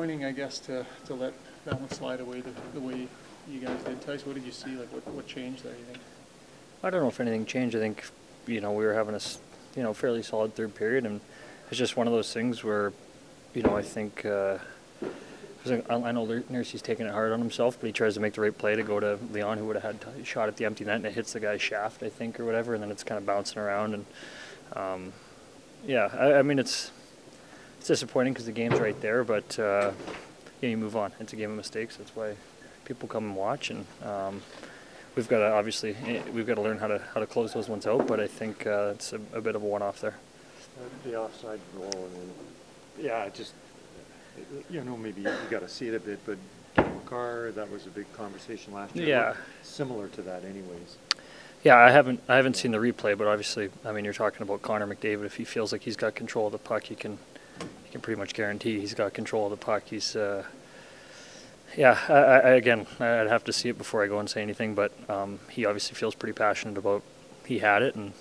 disappointing, I guess, to, to let that one slide away the, the way you guys did. Tice, what did you see? Like, what, what changed there, you think? I don't know if anything changed. I think, you know, we were having a, you know, fairly solid third period, and it's just one of those things where, you know, I think, uh, I know Nursey's taking it hard on himself, but he tries to make the right play to go to Leon, who would have had a shot at the empty net, and it hits the guy's shaft, I think, or whatever, and then it's kind of bouncing around. And um, yeah, I, I, mean, it's it's disappointing because the game's right there, but uh, yeah, you move on. It's a game of mistakes. That's why people come and watch, and um, we've got to obviously eh, we've got to learn how to how to close those ones out. But I think uh, it's a, a, bit of a one-off there. The offside goal, and yeah, just you know, maybe you got to see it a bit, but Makar, that was a big conversation last year. Yeah. Similar to that, anyways. Yeah, I haven't I haven't seen the replay, but obviously, I mean, you're talking about Connor McDavid. If he feels like he's got control of the puck, he can can pretty much guarantee he's got control of the puck. He's uh, yeah. I, I, again, I'd have to see it before I go and say anything, but um, he obviously feels pretty passionate about he had it, and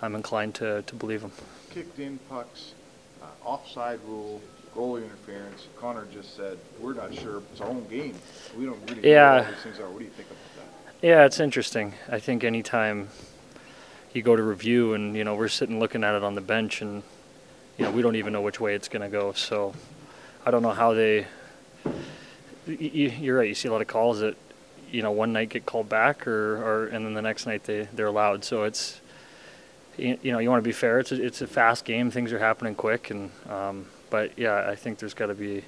I'm inclined to to believe him. Kicked in pucks, uh, offside rule, goalie interference. Connor just said, "We're not sure. It's our own game. We don't really yeah. know what these things are." What do you think about that? Yeah, it's interesting. I think anytime you go to review and you know we're sitting looking at it on the bench and you know we don't even know which way it's going to go. So I don't know how they. You're right. You see a lot of calls that you know one night get called back or, or and then the next night they they're allowed. So it's you, you know you want to be fair. It's a, it's a fast game. Things are happening quick and. Um, but yeah, I think there's got to be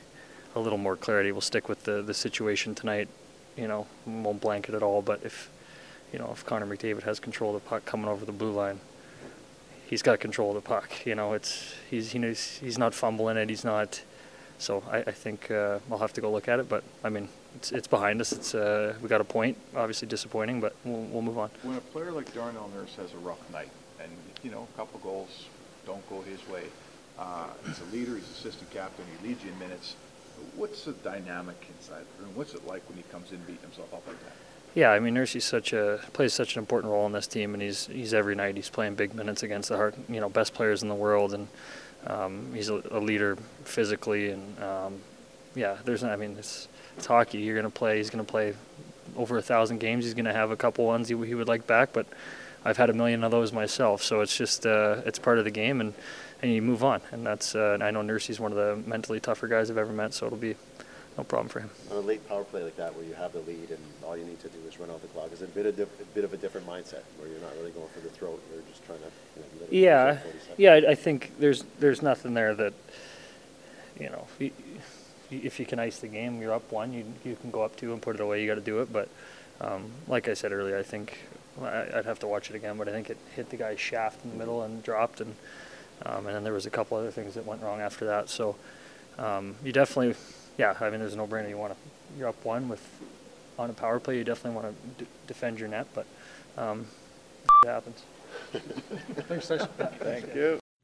a little more clarity. We'll stick with the the situation tonight. You know, won't blanket at all. But if you know if Connor McDavid has control of the puck coming over the blue line, he's got control of the puck. You know, it's he's he knows, he's not fumbling it. He's not. So I, I think uh, I'll have to go look at it. But I mean, it's it's behind us. It's uh, we got a point. Obviously disappointing, but we'll, we'll move on. When a player like Darnell Nurse has a rough night, and you know a couple goals don't go his way, uh, he's a leader. He's assistant captain. He leads you in minutes. What's the dynamic inside the room? What's it like when he comes in beating himself up like that? Yeah, I mean, Nursey's such a plays such an important role in this team, and he's he's every night he's playing big minutes against the you know, best players in the world, and um, he's a, a, leader physically, and um, yeah, there's I mean, it's it's hockey. You're gonna play. He's gonna play over a thousand games. He's gonna have a couple ones he, he would like back, but I've had a million of those myself, so it's just uh, it's part of the game, and and you move on. And that's uh, and I know Nursey's one of the mentally tougher guys I've ever met, so it'll be no problem for him. On a late power play like that, where you have the lead and all you need to do is run out the clock, is it a bit of a bit of a different mindset where you're not really going for the throat, you're just trying to. You know, yeah, yeah. I think there's there's nothing there that you know. If you can ice the game, you're up one. You you can go up two and put it away. You got to do it, but um, like I said earlier, I think I'd have to watch it again, but I think it hit the guy's shaft in the middle and dropped, and um, and then there was a couple other things that went wrong after that. So um, you definitely, yeah, I mean, there's a no-brainer. You want to, you're up one with on a power play. You definitely want to d- defend your net, but um, it happens. Thanks, Tyson. Thank you.